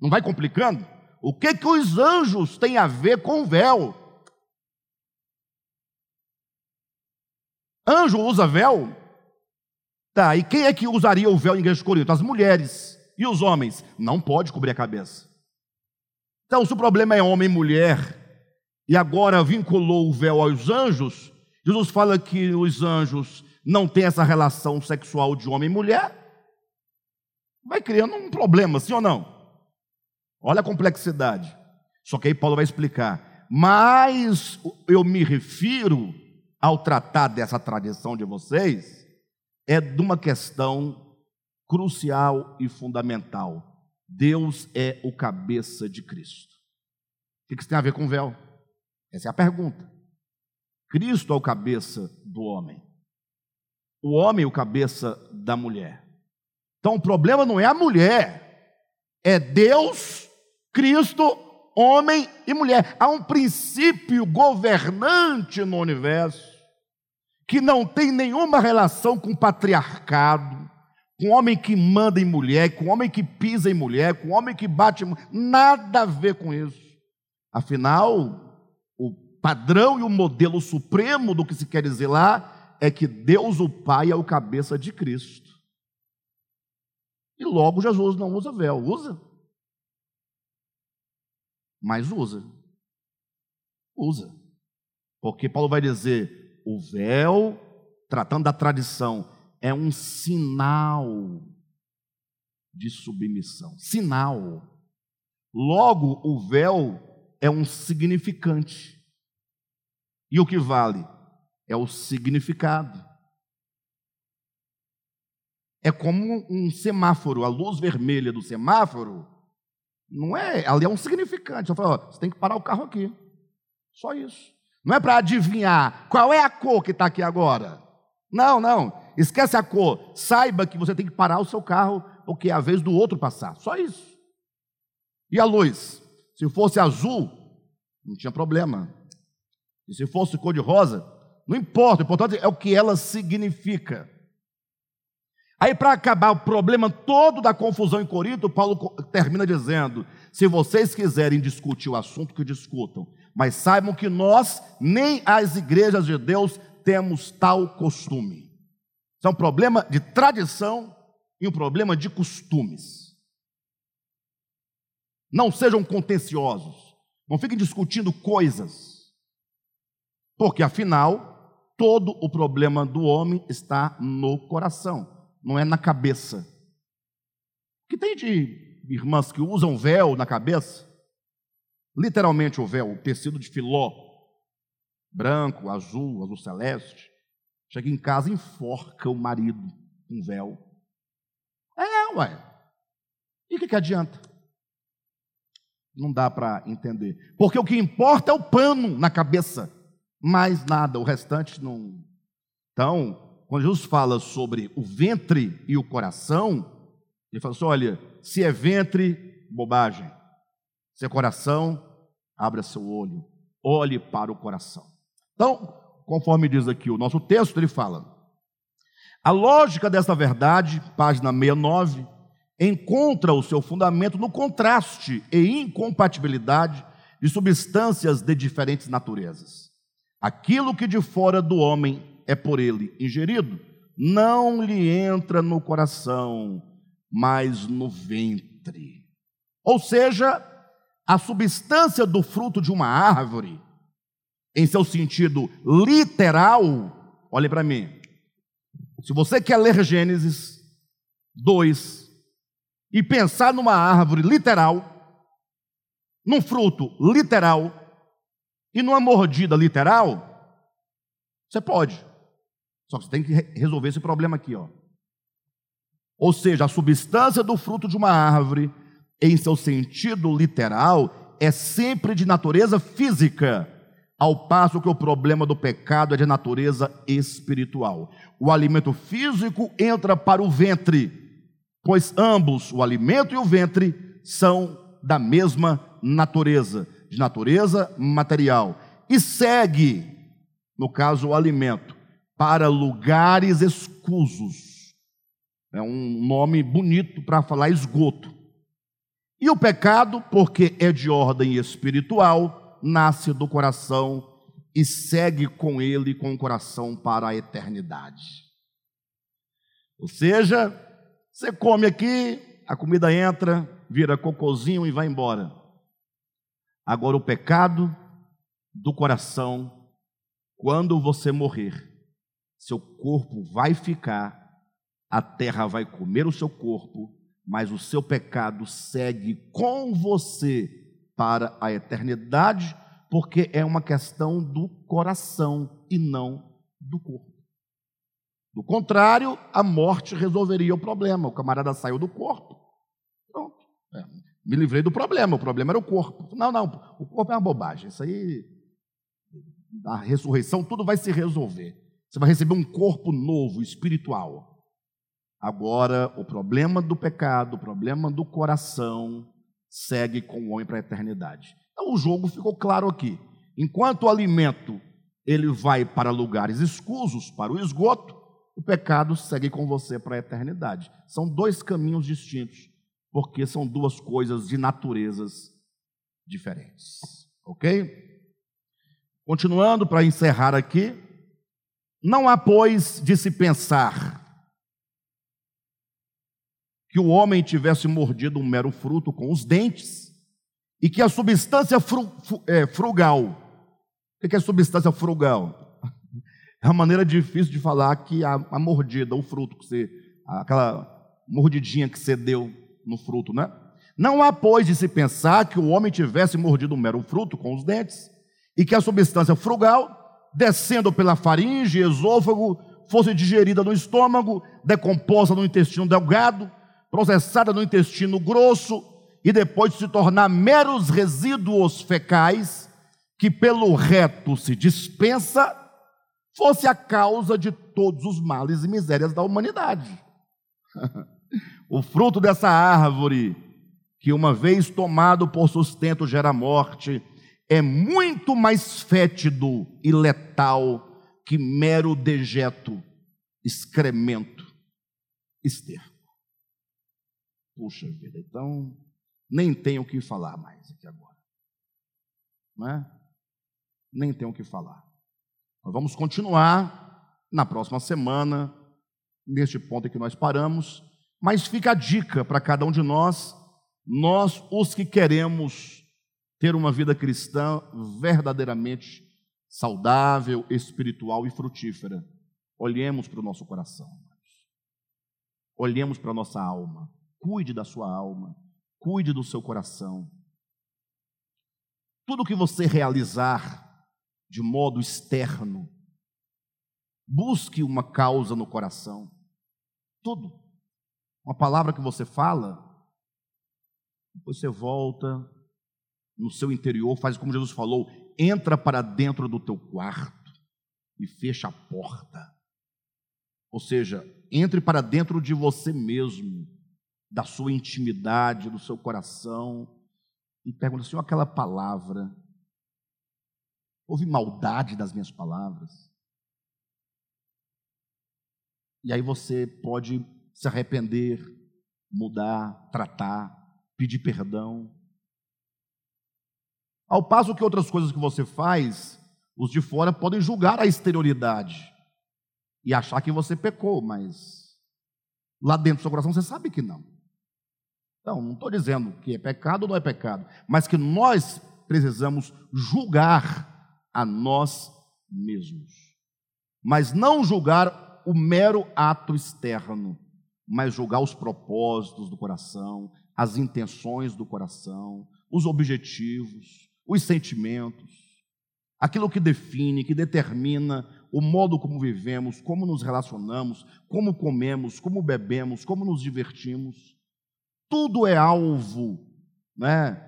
não vai complicando? O que, que os anjos têm a ver com o véu? Anjo usa véu? Tá, e quem é que usaria o véu em igreja de? As mulheres. E os homens? Não pode cobrir a cabeça. Então, se o problema é homem e mulher, e agora vinculou o véu aos anjos, Jesus fala que os anjos não têm essa relação sexual de homem e mulher, vai criando um problema, sim ou não? Olha a complexidade. Só que aí Paulo vai explicar. Mas eu me refiro, ao tratar dessa tradição de vocês, é de uma questão crucial e fundamental. Deus é o cabeça de Cristo. O que isso tem a ver com véu? Essa é a pergunta. Cristo é o cabeça do homem. O homem é o cabeça da mulher. Então o problema não é a mulher, é Deus, Cristo, homem e mulher. Há um princípio governante no universo que não tem nenhuma relação com patriarcado, com homem que manda em mulher, com homem que pisa em mulher, com homem que bate, nada a ver com isso. Afinal, o padrão e o modelo supremo do que se quer dizer lá é que Deus o Pai é o cabeça de Cristo. E logo Jesus não usa véu, usa? Mas usa. Usa. Porque Paulo vai dizer: o véu, tratando da tradição, é um sinal de submissão. Sinal. Logo, o véu é um significante. E o que vale? É o significado. É como um semáforo, a luz vermelha do semáforo, não é, ali é um significante. Eu falo, ó, você tem que parar o carro aqui. Só isso. Não é para adivinhar qual é a cor que está aqui agora. Não, não. Esquece a cor. Saiba que você tem que parar o seu carro, porque é a vez do outro passar. Só isso. E a luz? Se fosse azul, não tinha problema. E se fosse cor de rosa, não importa. O importante é o que ela significa. Aí, para acabar o problema todo da confusão em Corinto, Paulo termina dizendo: se vocês quiserem discutir o assunto, que discutam. Mas saibam que nós, nem as igrejas de Deus, temos tal costume. Isso é um problema de tradição e um problema de costumes. Não sejam contenciosos, não fiquem discutindo coisas, porque afinal, todo o problema do homem está no coração, não é na cabeça. que tem de irmãs que usam véu na cabeça? Literalmente o véu, o tecido de filó, branco, azul, azul celeste. Chega em casa enforca o marido com véu. É, ué. E o que, que adianta? Não dá para entender. Porque o que importa é o pano na cabeça, mais nada, o restante não. Então, quando Jesus fala sobre o ventre e o coração, ele fala assim: olha, se é ventre, bobagem. Se é coração, abra seu olho, olhe para o coração. Então, conforme diz aqui o nosso texto, ele fala: a lógica dessa verdade, página 69, encontra o seu fundamento no contraste e incompatibilidade de substâncias de diferentes naturezas. Aquilo que de fora do homem é por ele ingerido, não lhe entra no coração, mas no ventre. Ou seja, a substância do fruto de uma árvore, em seu sentido literal, olhe para mim. Se você quer ler Gênesis 2, e pensar numa árvore literal, num fruto literal e numa mordida literal, você pode. Só que você tem que resolver esse problema aqui, ó. Ou seja, a substância do fruto de uma árvore, em seu sentido literal, é sempre de natureza física, ao passo que o problema do pecado é de natureza espiritual. O alimento físico entra para o ventre, pois ambos, o alimento e o ventre, são da mesma natureza, de natureza material, e segue, no caso o alimento, para lugares escusos. É um nome bonito para falar esgoto. E o pecado, porque é de ordem espiritual, nasce do coração e segue com ele com o coração para a eternidade. Ou seja, você come aqui, a comida entra, vira cocôzinho e vai embora. Agora, o pecado do coração, quando você morrer, seu corpo vai ficar, a terra vai comer o seu corpo, mas o seu pecado segue com você para a eternidade, porque é uma questão do coração e não do corpo. Do contrário, a morte resolveria o problema. O camarada saiu do corpo. Pronto. É, me livrei do problema. O problema era o corpo. Não, não. O corpo é uma bobagem. Isso aí, a ressurreição, tudo vai se resolver. Você vai receber um corpo novo, espiritual. Agora, o problema do pecado, o problema do coração, segue com o homem para a eternidade. Então, o jogo ficou claro aqui. Enquanto o alimento ele vai para lugares escusos, para o esgoto, o pecado segue com você para a eternidade. São dois caminhos distintos, porque são duas coisas de naturezas diferentes. Ok? Continuando para encerrar aqui, não há, pois, de se pensar que o homem tivesse mordido um mero fruto com os dentes e que a substância fru, é, frugal, o que é substância frugal? É uma maneira difícil de falar que a, a mordida, o fruto que você, aquela mordidinha que você deu no fruto, né? Não há, pois, de se pensar que o homem tivesse mordido um mero fruto com os dentes e que a substância frugal, descendo pela faringe e esôfago, fosse digerida no estômago, decomposta no intestino delgado, processada no intestino grosso e depois de se tornar meros resíduos fecais que pelo reto se dispensa fosse a causa de todos os males e misérias da humanidade. o fruto dessa árvore, que uma vez tomado por sustento gera morte, é muito mais fétido e letal que mero dejeto, excremento, esterco. Puxa vida, então nem tenho o que falar mais aqui agora. Não é? Nem tenho o que falar. Nós vamos continuar na próxima semana, neste ponto em que nós paramos, mas fica a dica para cada um de nós, nós os que queremos ter uma vida cristã verdadeiramente saudável, espiritual e frutífera. Olhemos para o nosso coração. Olhemos para a nossa alma. Cuide da sua alma. Cuide do seu coração. Tudo que você realizar de modo externo. Busque uma causa no coração. Tudo. Uma palavra que você fala, depois você volta, no seu interior, faz como Jesus falou: entra para dentro do teu quarto e fecha a porta. Ou seja, entre para dentro de você mesmo, da sua intimidade, do seu coração, e pergunta: Senhor, aquela palavra, houve maldade das minhas palavras? E aí você pode se arrepender, mudar, tratar, pedir perdão. Ao passo que outras coisas que você faz, os de fora podem julgar a exterioridade e achar que você pecou, mas lá dentro do seu coração você sabe que não. Então, não estou dizendo que é pecado ou não é pecado, mas que nós precisamos julgar a nós mesmos. Mas não julgar o mero ato externo, mas julgar os propósitos do coração, as intenções do coração, os objetivos, os sentimentos, aquilo que define, que determina o modo como vivemos, como nos relacionamos, como comemos, como bebemos, como nos divertimos tudo é alvo né,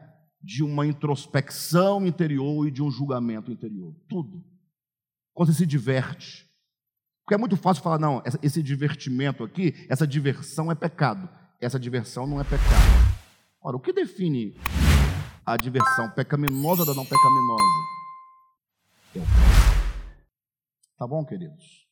de uma introspecção interior e de um julgamento interior. Tudo. Quando você se diverte. Porque é muito fácil falar, não, esse divertimento aqui, essa diversão é pecado. Essa diversão não é pecado. Ora, o que define a diversão pecaminosa da não pecaminosa? É o Tá bom, queridos?